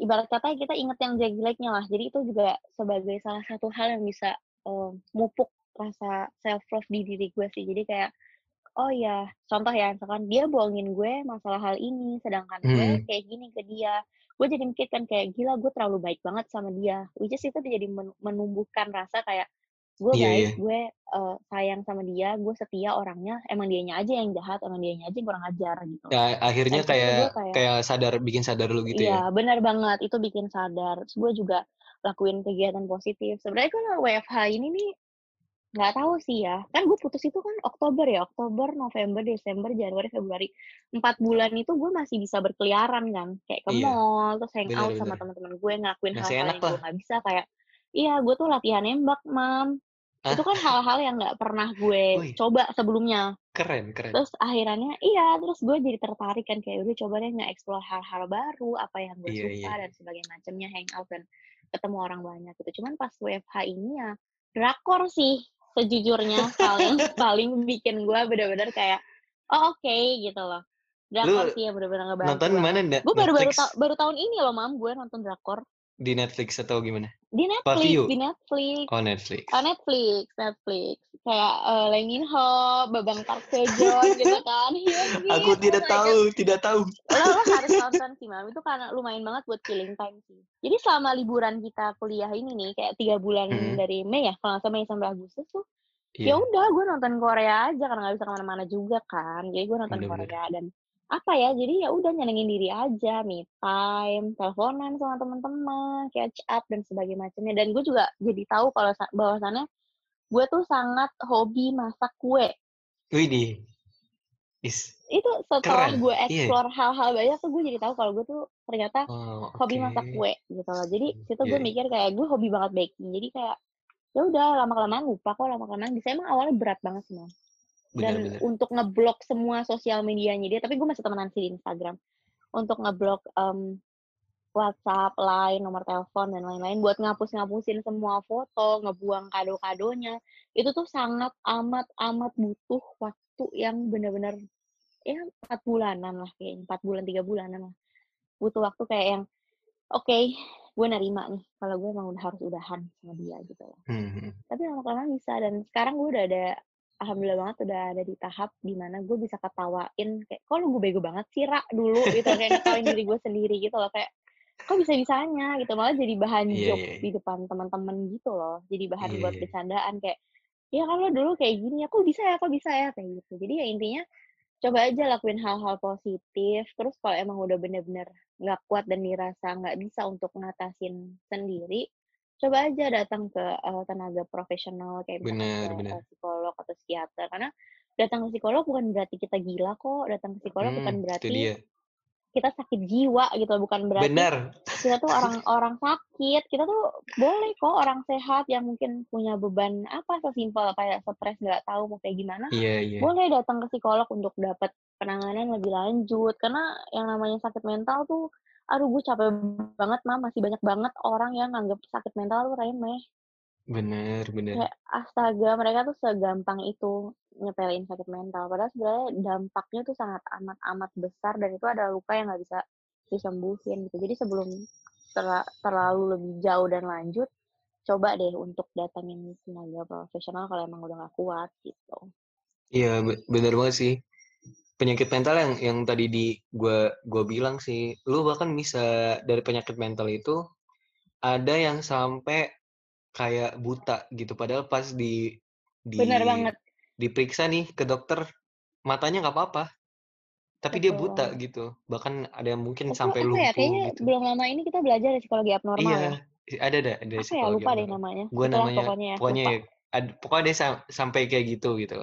ibarat kata kita inget yang jelek-jeleknya lah. Jadi itu juga sebagai salah satu hal yang bisa eh, mupuk rasa self love di diri gue sih. Jadi kayak oh ya contoh ya misalkan dia bohongin gue masalah hal ini sedangkan gue Hmm. kayak gini ke dia. Gue jadi mikir kan kayak gila gue terlalu baik banget sama dia. Which is itu jadi men- menumbuhkan rasa kayak gue Iya baik iya. gue eh, sayang sama dia gue setia orangnya emang dianya aja yang jahat emang dianya aja yang kurang ajar gitu Ya, akhirnya terus gue kayak kayak kayak sadar bikin sadar lu gitu ya. Iya, benar banget. Itu bikin sadar. Terus gue juga lakuin kegiatan positif. Sebenarnya kalau WFH ini nih nggak tahu sih ya. Kan gue putus itu kan Oktober ya. Oktober, November, Desember, Januari, Februari. Empat bulan itu gue masih bisa berkeliaran kan. Kayak ke Iya. mall, terus hang out Benar sama teman-teman gue. Ngelakuin hal-hal yang gue nggak bisa. Kayak, iya gue tuh latihan nembak, mam. Itu Ah, kan hal-hal yang nggak pernah gue wih, coba sebelumnya. keren keren. Terus akhirnya iya, terus gue jadi tertarik kan kayak udah coba deh nge-explore hal-hal baru, apa yang gue Iya suka iya. dan sebagainya macamnya, hangout dan ketemu orang banyak gitu. Cuman pas WFH ini ya drakor sih sejujurnya hal yang paling bikin gue bener-bener kayak oh oke gitu loh. Drakor Lu sih yang bener-bener ngebantu nonton banget. mana Na- Gue baru-baru Netflix ta- baru tahun ini loh mam gue nonton drakor di Netflix atau gimana? Di Netflix, Pavio. di Netflix. Oh Netflix. Oh Netflix, Netflix. Kayak uh, Lee Min Ho, Babang Park Sejong gitu kan. Iya Aku oh tidak my god. tahu, tidak tahu. Lo, lo harus nonton sih, Mam. Itu karena lumayan banget buat killing time sih. Jadi selama liburan kita kuliah ini nih, kayak tiga bulan Hmm, dari Mei ya, kalau salah Mei sampai Agustus tuh, ya iya, udah gue nonton Korea aja karena nggak bisa ke mana-mana juga kan. Jadi gue nonton benar-benar. Korea dan apa ya jadi ya udah nyenengin diri aja me time teleponan sama teman-teman catch up dan sebagainya macamnya. Dan gue juga jadi tahu kalau sa- bahwasannya gue tuh sangat hobi masak kue. Widih, is itu setelah gue Iya. explore hal-hal banyak tuh gue jadi tahu kalau gue tuh ternyata Oh hobi oke. masak kue gitu loh. Jadi situ Iya gue iya. mikir kayak gue hobi banget baking. Jadi kayak ya udah lama kelamaan lupa kok lama kelamaan bisa. Emang awalnya berat banget sih Dan Benar-benar. untuk ngeblok semua sosial medianya dia tapi gue masih temenan sih di Instagram untuk ngeblok em, WhatsApp, Line, nomor telepon dan lain-lain buat ngapus-ngapusin semua foto, ngebuang kado-kadonya. Itu tuh sangat amat amat butuh waktu yang benar-benar ya empat bulanan lah kayaknya, empat bulan tiga bulanan lah. Butuh waktu kayak yang oke, gue nerima nih kalau gue emang udah harus udahan sama dia gitu loh. Hmm, hmm. Tapi lama-kelamaan bisa dan sekarang gue udah ada alhamdulillah banget udah ada di tahap di mana gue bisa ketawain kayak kok lu gue bego banget sih rak dulu? Gitu kayak ngetawain diri gue sendiri gitu loh kayak kok bisa bisanya gitu malah jadi bahan Iya jokes iya. di depan teman-teman gitu loh jadi bahan iya buat iya. bercandaan kayak ya kan lo dulu kayak gini ya kok bisa ya kok bisa ya? Kayak gitu. Jadi ya intinya coba aja lakuin hal-hal positif terus kalau emang udah bener-bener nggak kuat dan dirasa nggak bisa untuk ngatasin sendiri coba aja datang ke eh, tenaga profesional kayak ke benar. eh, psikolog atau psikiater karena datang ke psikolog bukan berarti kita gila kok datang ke psikolog bukan Hmm, itu berarti dia. kita sakit jiwa gitu bukan berarti Benar. kita tuh orang orang sakit kita tuh boleh kok orang sehat yang mungkin punya beban apa sesimpel kayak stres nggak tahu mau kayak gimana Iya iya. boleh datang ke psikolog untuk dapat penanganan lebih lanjut karena yang namanya sakit mental tuh aduh gue capek banget mah masih banyak banget orang yang nganggap sakit mental tuh remeh Benar benar. kayak astaga mereka tuh segampang itu nyepelin sakit mental. Padahal sebenarnya dampaknya tuh sangat amat amat besar dan itu ada luka yang nggak bisa disembuhin gitu. Jadi sebelum terla- terlalu lebih jauh dan lanjut coba deh untuk datangin tenaga profesional kalau emang udah nggak kuat gitu. Iya be- benar banget sih. Penyakit mental yang yang tadi di gua gua bilang sih, lu bahkan bisa dari penyakit mental itu ada yang sampai kayak buta gitu. Padahal pas di bener di banget. diperiksa nih ke dokter matanya nggak apa-apa tapi dia betul. buta gitu. Bahkan ada yang mungkin itu sampai apa ya kayaknya gitu. belum lama ini kita belajar dari psikologi abnormal iya ya? ada ada ada apa ya lupa deh abnormal. namanya. Gue namanya pokoknya ya pokoknya lupa. ya, ad- pokoknya dia sam- sampai kayak gitu gitu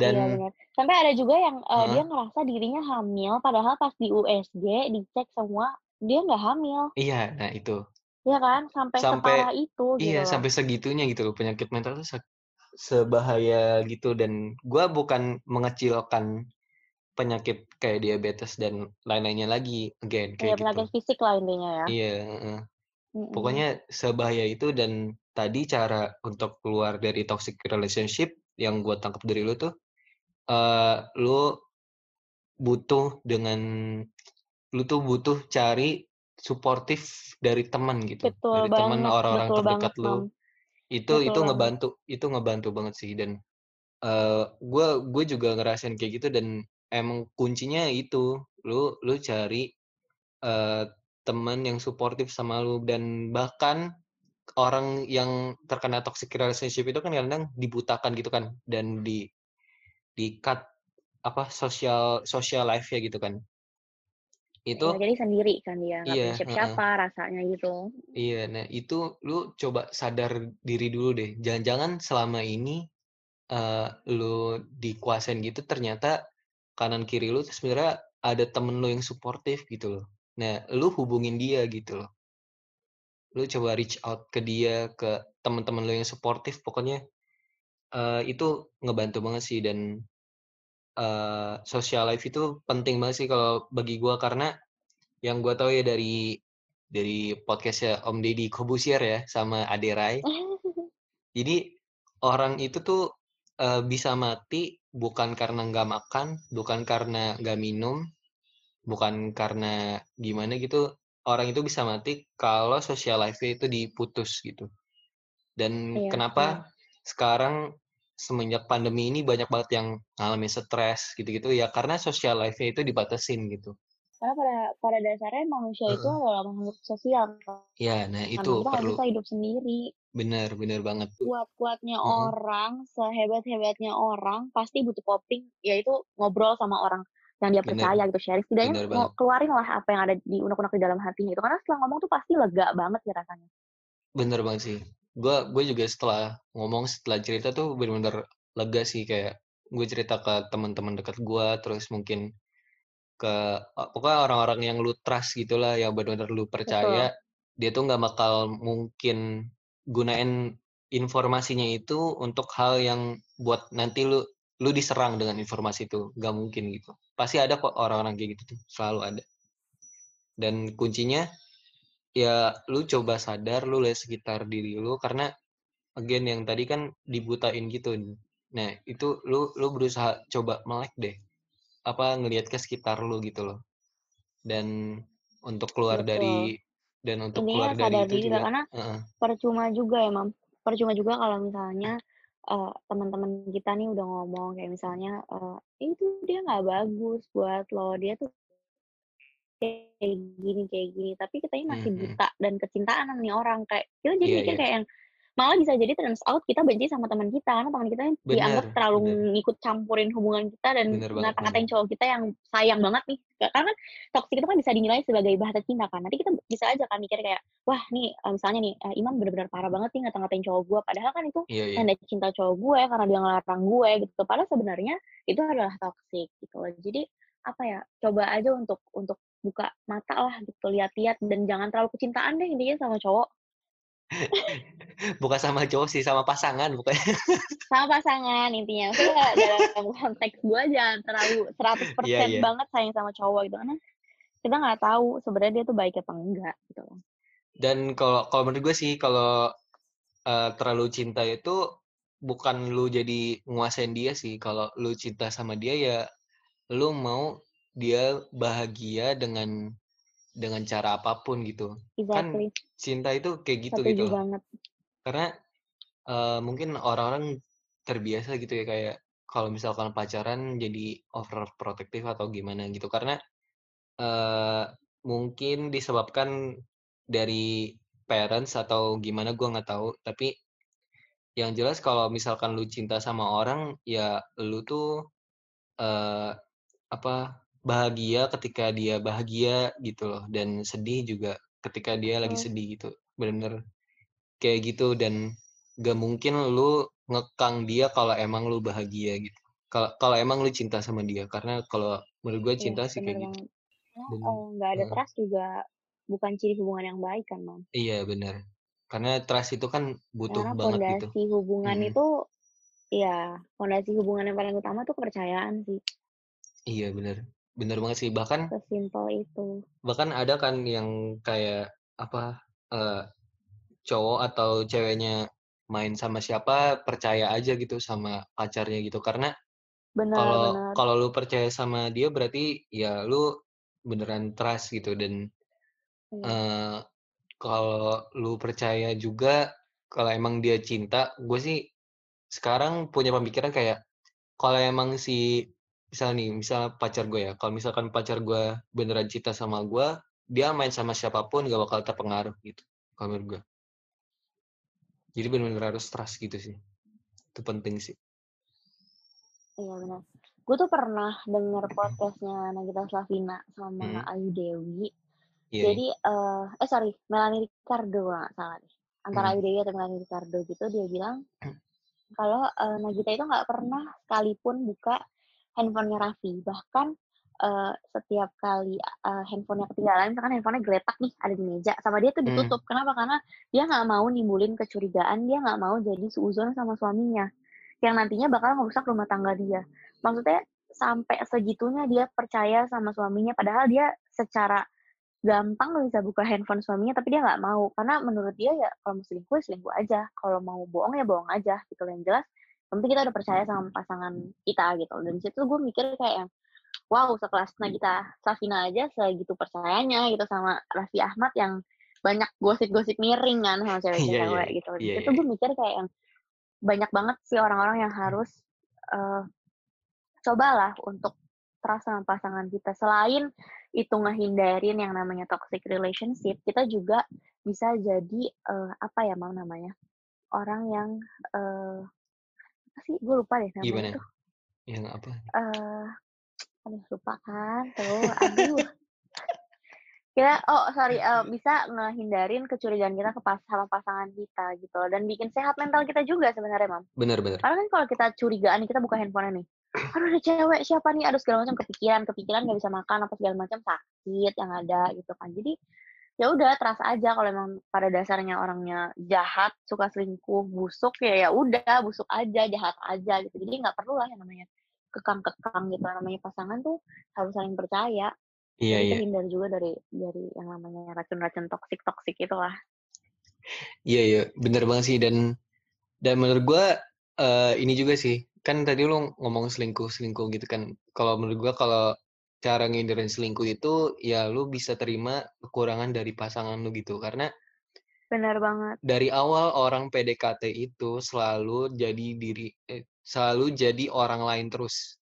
iya dan benar. Sampai ada juga yang eh, dia ngerasa dirinya hamil padahal pas di USG dicek semua dia nggak hamil. Iya nah itu. Ya kan? Sampai sampai separah itu gitu iya loh. sampai segitunya gitu loh penyakit mental tuh se- sebahaya gitu. Dan gua bukan mengecilkan penyakit kayak diabetes dan lain-lainnya lagi again ya kayak gitu. penyakit fisik lah intinya ya. Iya heeh. Mm-mm. pokoknya sebahaya itu dan tadi cara untuk keluar dari toxic relationship yang gue tangkap dari lu tuh eh lu butuh dengan lu tuh butuh cari suportif dari teman gitu betul dari teman banget orang-orang terdekat banget lu. Mam. Itu betul itu banget. ngebantu itu ngebantu banget sih dan gue gue juga ngerasain kayak gitu dan emang kuncinya itu lu lu cari eh teman yang suportif sama lu dan bahkan orang yang terkena toxic relationship itu kan kadang dibutakan gitu kan dan di di cut apa sosial social life ya gitu kan. Itu Ya, jadi sendiri kan dia, nggak Iya, siapa-siapa rasanya gitu. Iya, nah itu lu coba sadar diri dulu deh. Jangan-jangan selama ini, eee, lu dikuasain gitu ternyata kanan kiri lu sebenarnya ada temen lu yang suportif gitu loh. Nah, lu hubungin dia gitu loh. Lu coba reach out ke dia, ke temen-temen lu yang suportif pokoknya, eee, itu ngebantu banget sih dan, eee, social life itu penting banget sih kalau bagi gua karena yang gua tahu ya dari dari podcast-nya Om Deddy Corbuzier ya sama Ade Rai. Jadi orang itu tuh, eee, bisa mati bukan karena nggak makan, bukan karena nggak minum, bukan karena gimana gitu, orang itu bisa mati kalau social life-nya itu diputus gitu. Dan Iya, kenapa sekarang semenjak pandemi ini banyak banget yang ngalamin stres gitu-gitu ya karena social life-nya itu dibatasin gitu. Karena pada pada dasarnya manusia itu Heeh. adalah makhluk sosial kan. Ya, nah Kita itu nggak perlu. bisa hidup sendiri. Bener bener banget. Kuat-kuatnya Heeh. orang, sehebat-hebatnya orang, pasti butuh coping, yaitu ngobrol sama orang yang dia Bener. percaya gitu, sharing. Setidaknya banget. keluarin lah apa yang ada di unek-unek di dalam hatinya itu, karena setelah ngomong tuh pasti lega banget sih rasanya. Bener banget sih. Gua gue juga setelah ngomong, setelah cerita tuh bener-bener lega sih kayak gue cerita ke teman-teman dekat gua, terus mungkin ke pokoknya orang-orang yang lu trust gitulah, yang bener-bener lu Betul. percaya, dia tuh nggak bakal mungkin gunain informasinya itu untuk hal yang buat nanti lu lu diserang dengan informasi itu, nggak mungkin gitu. Pasti ada kok orang-orang kayak gitu tuh, selalu ada. Dan kuncinya, ya lu coba sadar, lu lihat sekitar diri lu karena again yang tadi kan dibutain gitu. Nah, itu lu lu berusaha coba melek deh, apa, ngelihat ke sekitar lu gitu loh. Dan untuk keluar Betul. dari dan untuk Intinya keluar dari sadar itu diri lah, juga karena heeh. percuma juga ya, Mam, percuma juga kalau misalnya, eee, teman-teman kita nih udah ngomong kayak misalnya, eee, "Itu dia nggak bagus buat lo, dia tuh kayak gini kayak gini," tapi kitanya masih Mhm. buta dan kecintaan sama nih orang. Kayak kita jadi Iya mikir iya. kayak yang malah bisa jadi turns out kita benci sama teman kita, karena teman kita dianggap Bener terlalu bener. ngikut campurin hubungan kita dan Bener banget ngata-ngatain cowok kita yang sayang banget nih. Ka karena kan toxic itu kan bisa dinilai sebagai bahasa cinta kan. Nanti kita bisa aja kan mikir kayak, "Wah nih," eee, misalnya nih, eee, "Imam bener-bener parah banget nih ngata-ngatain cowok gua," padahal kan itu Iya iya. tanda cinta cowok gue karena dia ngelarang gue gitu. Padahal sebenarnya itu adalah toxic gitu loh. Jadi apa ya, coba aja untuk untuk buka mata lah gitu, lihat-lihat dan jangan terlalu kecintaan deh intinya sama cowok. Bukan sama cowok sih, sama pasangan pokoknya. Sama pasangan intinya. Maksudnya dalam konteks gue jangan terlalu 100% Iya iya. banget sayang sama cowok gitu, karena kita nggak tahu sebenarnya dia tuh baik apa enggak gitu. Dan kalau kalau menurut gue sih kalau, eee, terlalu cinta itu bukan lu jadi nguasain dia sih, kalau lu cinta sama dia ya lu mau dia bahagia dengan dengan cara apa pun gitu. Kan Exactly. cinta itu kayak gitu Setuju gitu banget. Karena, eee, mungkin orang-orang terbiasa gitu ya kayak kalau misalkan pacaran jadi overprotective atau gimana gitu karena, eee, mungkin disebabkan dari parents atau gimana gua nggak tahu, tapi yang jelas kalau misalkan lu cinta sama orang, ya lu tuh, eee, apa, bahagia ketika dia bahagia gitu loh dan sedih juga ketika dia lagi sedih gitu. Bener-bener kayak gitu dan nggak mungkin lu ngekang dia kalau emang lu bahagia gitu. Kalau kalau emang lu cinta sama dia, karena kalau menurut gue Iya, cinta sih bener kayak gitu. banget. Dan eee, nggak ada heeh. trust juga bukan ciri hubungan yang baik kan, Mam. Iya bener. Karena trust itu kan butuh Karena banget gitu. pondasi hubungan Mhm. itu iya, pondasi hubungan yang paling utama tuh kepercayaan sih. Iya bener. Bener banget sih. Bahkan Sesimpel itu. bahkan ada kan yang kayak apa, eee, cowok atau ceweknya main sama siapa, percaya aja gitu sama pacarnya gitu. Karena kalau kalau lu percaya sama dia berarti ya lu beneran trust gitu dan, eee, kalau lu percaya juga kalau emang dia cinta, gue sih sekarang punya pemikiran kayak kalau emang si misal nih, misal pacar gue ya, kalau misalkan pacar gue beneran cinta sama gue, dia main sama siapa pun nggak bakal terpengaruh gitu, kalau menurut gue. Jadi benar-benar harus trust gitu sih. Itu penting sih. Iya benar. Gue tuh pernah denger podcastnya Nagita Slavina sama Hmm. Ayu Dewi. Iya, Jadi, eh eh sorry, Melanie Ricardo nggak salah deh. Antara Hmm. Ayu Dewi atau Melanie Ricardo gitu, dia bilang kalau eh, Nagita itu nggak pernah sekalipun buka handphonenya Raffi. Bahkan eh, setiap kali eh, handphonenya ketinggalan, misalkan handphonenya geletak nih ada di meja, sama dia tuh Hmm. ditutup. Kenapa? Karena dia nggak mau nimbulin kecurigaan, dia nggak mau jadi seuzon sama suaminya yang nantinya bakal ngerusak rumah tangga dia. Maksudnya sampai segitunya dia percaya sama suaminya, padahal dia secara gampang bisa buka handphone suaminya, tapi dia nggak mau karena menurut dia ya kalau mau selingkuh ya selingkuh aja, kalau mau bohong ya bohong aja gitu. Yang jelas, penting kita udah percaya sama pasangan kita gitu. Dan di situ gue mikir kayak yang wow sekelas Nagita Slavina aja segitu percayanya gitu sama Raffi Ahmad yang banyak gosip-gosip miring kan sama Iya, cewek-cewek iya. gitu. Di Iya, situ iya. gue mikir kayak yang banyak banget sih orang-orang yang harus eh, cobalah untuk trust sama pasangan kita. Selain itu ngehindarin yang namanya toxic relationship, kita juga bisa jadi eh, apa ya mau namanya orang yang eh apa sih gue lupa deh namanya Gimana? tuh. Yang apa? eh aduh lupa kan tuh aduh kita oh sorry eh, bisa ngehindarin kecurigaan kita ke pas sama pasangan kita gitu dan bikin sehat mental kita juga sebenarnya mam Benar-benar. karena kan kalau kita curigaan kita buka handphone nih aduh ada cewek siapa nih aduh segala macam kepikiran kepikiran nggak bisa makan apa segala macam sakit yang ada gitu kan jadi ya udah terasa aja kalau emang pada dasarnya orangnya jahat suka selingkuh busuk ya ya udah busuk aja jahat aja gitu jadi nggak perlu lah yang namanya kekang-kekang gitu namanya pasangan tuh harus saling percaya Iya, jadi iya. terhindar juga dari dari yang namanya racun-racun toksik toksik itu lah Iya, iya. Bener banget sih. Dan dan menurut gua eh, ini juga sih. Kan tadi lu ngomong selingkuh-selingkuh gitu kan. Kalau menurut gua kalau cara ngindarin selingkuh itu ya lu bisa terima kekurangan dari pasangan lu gitu. Karena benar banget dari awal orang PDKT itu selalu jadi diri eh, selalu jadi orang lain terus.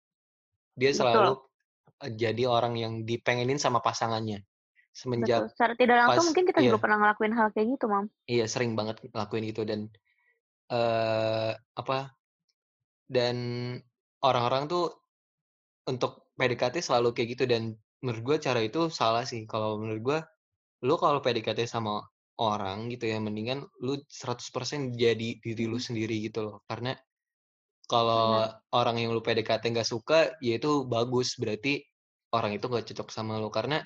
Dia betul selalu eh, jadi orang yang dipengenin sama pasangannya. betul Semenjak secara tidak langsung pas mungkin kita iya, juga pernah ngelakuin hal kayak gitu mam iya sering banget ngelakuin itu dan eh apa dan orang-orang tuh untuk PDKT selalu kayak gitu dan menurut gue cara itu salah sih. Kalau menurut gue lu kalau PDKT sama orang gitu ya mendingan lu 100% jadi diri lu Mhm. sendiri gitu loh. Karena kalau orang yang lu PDKT nggak suka ya itu bagus. Berarti orang itu nggak cocok sama lu. Karena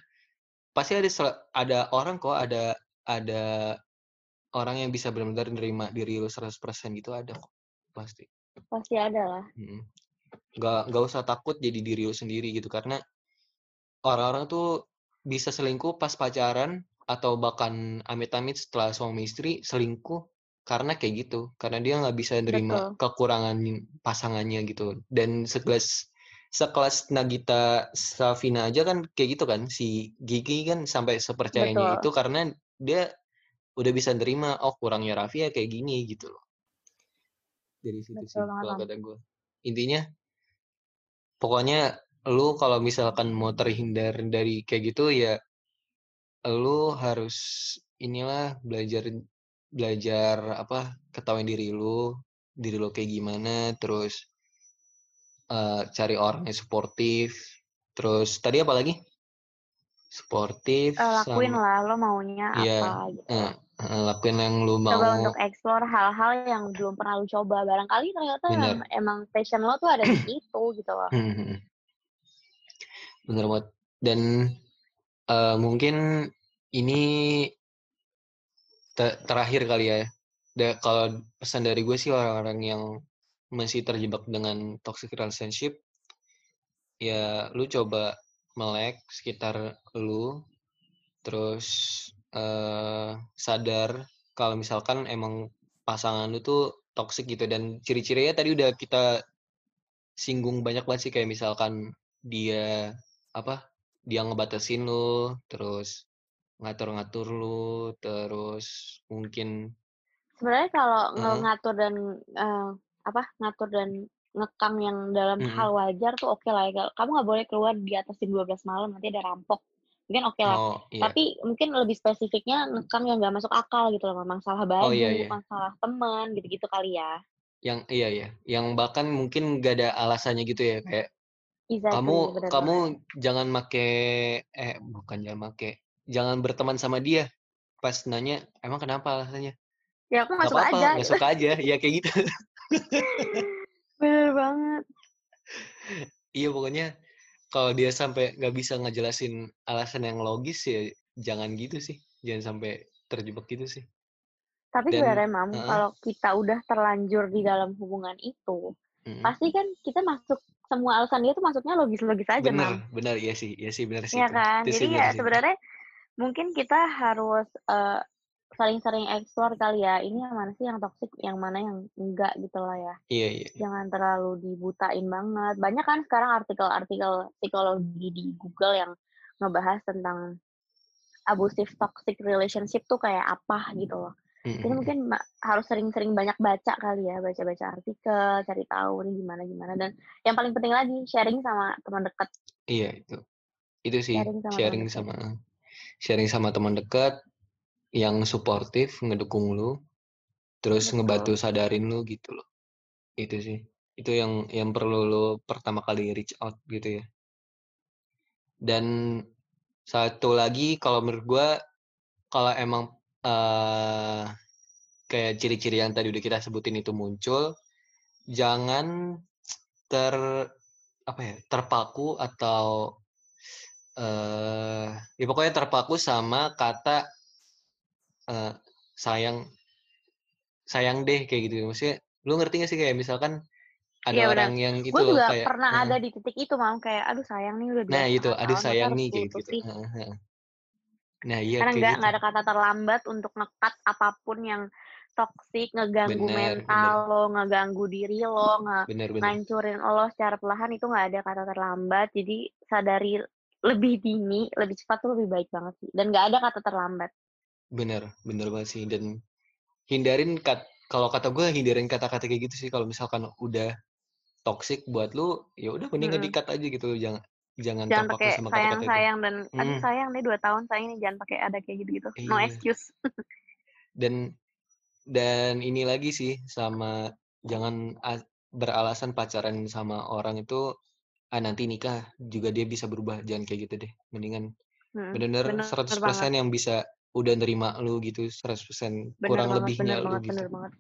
pasti ada ada orang kok ada ada orang yang bisa benar-benar nerima diri lu 100% gitu ada kok pasti. Pasti ada lah. Mm. Nggak nggak usah takut jadi diri lu sendiri gitu. Karena orang-orang tuh bisa selingkuh pas pacaran atau bahkan amit-amit setelah suami istri selingkuh karena kayak gitu. Karena dia nggak bisa nerima betul. kekurangan pasangannya gitu. Dan sekelas sekelas Nagita Slavina aja kan kayak gitu kan si Gigi kan sampai sepercayanya itu betul karena dia udah bisa nerima oh kurangnya Raffi ya kayak gini gitu loh. Dari situ sih betul kalau kata gue intinya pokoknya lu kalau misalkan mau terhindar dari kayak gitu ya lu harus inilah belajar belajar apa ketahuin diri lu diri lu kayak gimana terus eh, cari orang yang suportif terus tadi apa lagi suportif Eh, lakuin sama lah lo maunya iya apa gitu. eh, eh, lakuin yang coba mau. untuk explore hal-hal yang belum pernah lu coba. Barangkali ternyata bener. emang, emang passion lo tuh ada di situ gitu loh. Hmm, bener banget. Dan eh, mungkin ini te- terakhir kali ya. Da- kalau pesan dari gue sih orang-orang yang masih terjebak dengan toxic relationship ya lu coba melek sekitar lu terus eh sadar kalau misalkan emang pasangan lu tuh toxic gitu dan ciri-cirinya tadi udah kita singgung banyak banget sih kayak misalkan dia apa dia ngebatasin lu terus ngatur-ngatur lu terus mungkin sebenarnya kalau Heeh. ngatur dan eh, apa ngatur dan ngekang yang dalam Mm-mm. hal wajar tuh oke lah ya. Kamu nggak boleh keluar di atas jam 12 malam nanti ada rampok mungkin oke lah. Oh, iya. Tapi mungkin lebih spesifiknya ngekang yang nggak masuk akal gitu loh, masalah baju, Oh, iya iya. masalah teman, gitu-gitu kali ya. Yang iya iya, yang bahkan mungkin nggak ada alasannya gitu ya, kayak Exactly, kamu bener kamu banget. jangan make eh bukan jangan make, jangan berteman sama dia. Pas nanya, "Emang kenapa alasannya?" Ya aku "Nggak aja nggak gitu. suka aja." Ya kayak gitu. Bener banget. Iya, pokoknya kalau dia sampai nggak bisa ngejelasin alasan yang logis ya jangan gitu sih, jangan sampai terjebak gitu sih. Tapi Dan sebenarnya Mam, heeh. kalau kita udah terlanjur di dalam hubungan itu, Mhm. pasti kan kita masuk semua alasan dia tuh masuknya logis-logis aja, Bener Mam. bener, iya sih iya sih, bener sih Iya itu. kan? Itu Jadi bener ya sebenarnya mungkin kita harus, eee, sering-sering explore kali ya, ini yang mana sih yang toxic, yang mana yang enggak gitu lah ya. Iya iya. Jangan terlalu dibutain banget. Banyak kan sekarang artikel-artikel psikologi di Google yang ngebahas tentang abusive toxic relationship tuh kayak apa gitu loh. Mhm Jadi mungkin harus sering-sering banyak baca kali ya, baca-baca artikel, cari tahu nih gimana-gimana dan yang paling penting lagi sharing sama teman dekat. Iya itu. Itu sih, Sharing sama sharing sama teman dekat yang suportif, ngedukung lu, terus ngebantu Betul. sadarin lu gitu loh. Itu sih. Itu yang yang perlu lu pertama kali reach out gitu ya. Dan satu lagi kalau menurut gua, kalau emang, eee, kayak ciri-ciri yang tadi udah kita sebutin itu muncul, jangan ter apa ya, terpaku atau, eee, ya pokoknya terpaku sama kata, eee, sayang sayang deh kayak gitu. Maksudnya lu ngerti nggak sih kayak misalkan ada benar. orang yang itu Gue loh juga kayak pernah heeh. ada di titik itu Mam, kayak aduh sayang nih udah 2 Nah itu, 1/2 aduh sayang nih kayak gitu. Nah iya Karena nggak gitu. nggak ada kata terlambat untuk nge-cut apa pun yang toxic, ngeganggu Bener mental bener. lo, ngeganggu diri lo, nge Bener bener. ngancurin lo secara perlahan itu nggak ada kata terlambat. Jadi sadari lebih dini, lebih cepat tuh lebih baik banget sih, dan nggak ada kata terlambat. Bener, bener banget sih dan hindarin kat kalau kata gue hindarin kata-kata kayak gitu sih kalau misalkan udah toxic buat lu, ya udah mendingan Mhm. di-cut aja gitu, jangan jangan Jangan pakai sama kata-kata itu. sayang-sayang dan aduh Mhm. sayang nih 2 tahun sayang nih, jangan pakai ada kayak gitu-gitu. No Iya. excuse. Dan dan ini lagi sih sama jangan beralasan pacaran sama orang itu, ah nanti nikah juga dia bisa berubah, jangan kayak gitu deh. Mendingan bener-bener bener 100% banget. yang bisa udah nerima lu gitu, 100% Bener kurang banget lebihnya bener lu banget gitu. bener banget.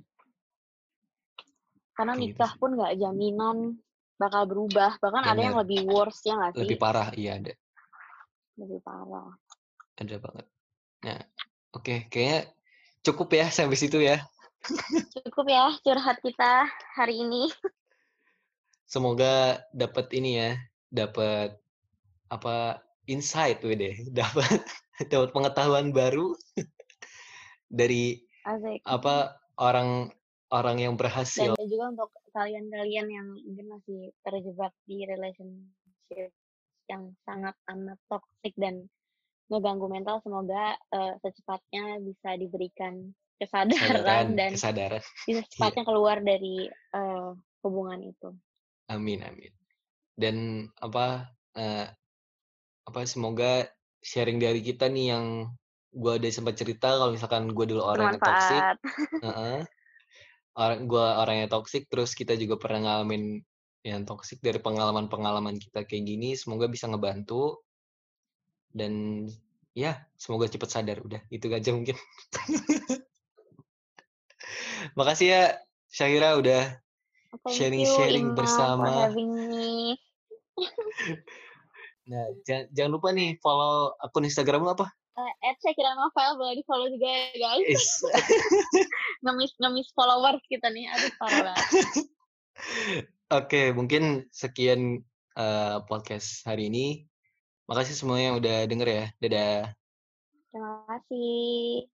Karena gitu nikah pun nggak jaminan bakal berubah, bahkan ada yang Bener. lebih worse ya nggak Lebih sih? parah, iya ada. Lebih parah. Ada banget. Nah, oke kayaknya cukup ya sampai situ ya. Cukup ya curhat kita hari ini. Semoga dapet ini ya, dapet apa, insight widih, dapet dapet pengetahuan baru dari Asik. apa, orang orang yang Dan berhasil. juga untuk kalian-kalian yang mungkin masih terjebak di relationship yang sangat amat toxic dan ngeganggu mental, semoga, eee, secepatnya bisa diberikan kesadaran Kesadaran dan kesadaran. bisa Iya. secepatnya keluar dari, eee, hubungan itu. Amin amin. Dan apa, eee, apa, semoga sharing dari kita nih yang gua udah sempat cerita kalau misalkan gua dulu orang yang toxic Bermanfaat. heeh, orang gua orang yang toxic, terus kita juga pernah ngalamin yang toxic, dari pengalaman-pengalaman kita kayak gini, semoga bisa ngebantu. Dan ya semoga cepet sadar, udah itu aja mungkin. Makasih ya Syahira udah sharing-sharing for bersama. Nah, ja jangan lupa nih follow akun Instagram lu apa? Eee, @syakiranovel boleh di-follow juga ya guys. Is Ngemis ngemis followers kita nih, aduh parah banget. Oke, mungkin sekian, eee, podcast hari ini. Makasih semuanya yang udah denger ya. Dadah. Terima kasih.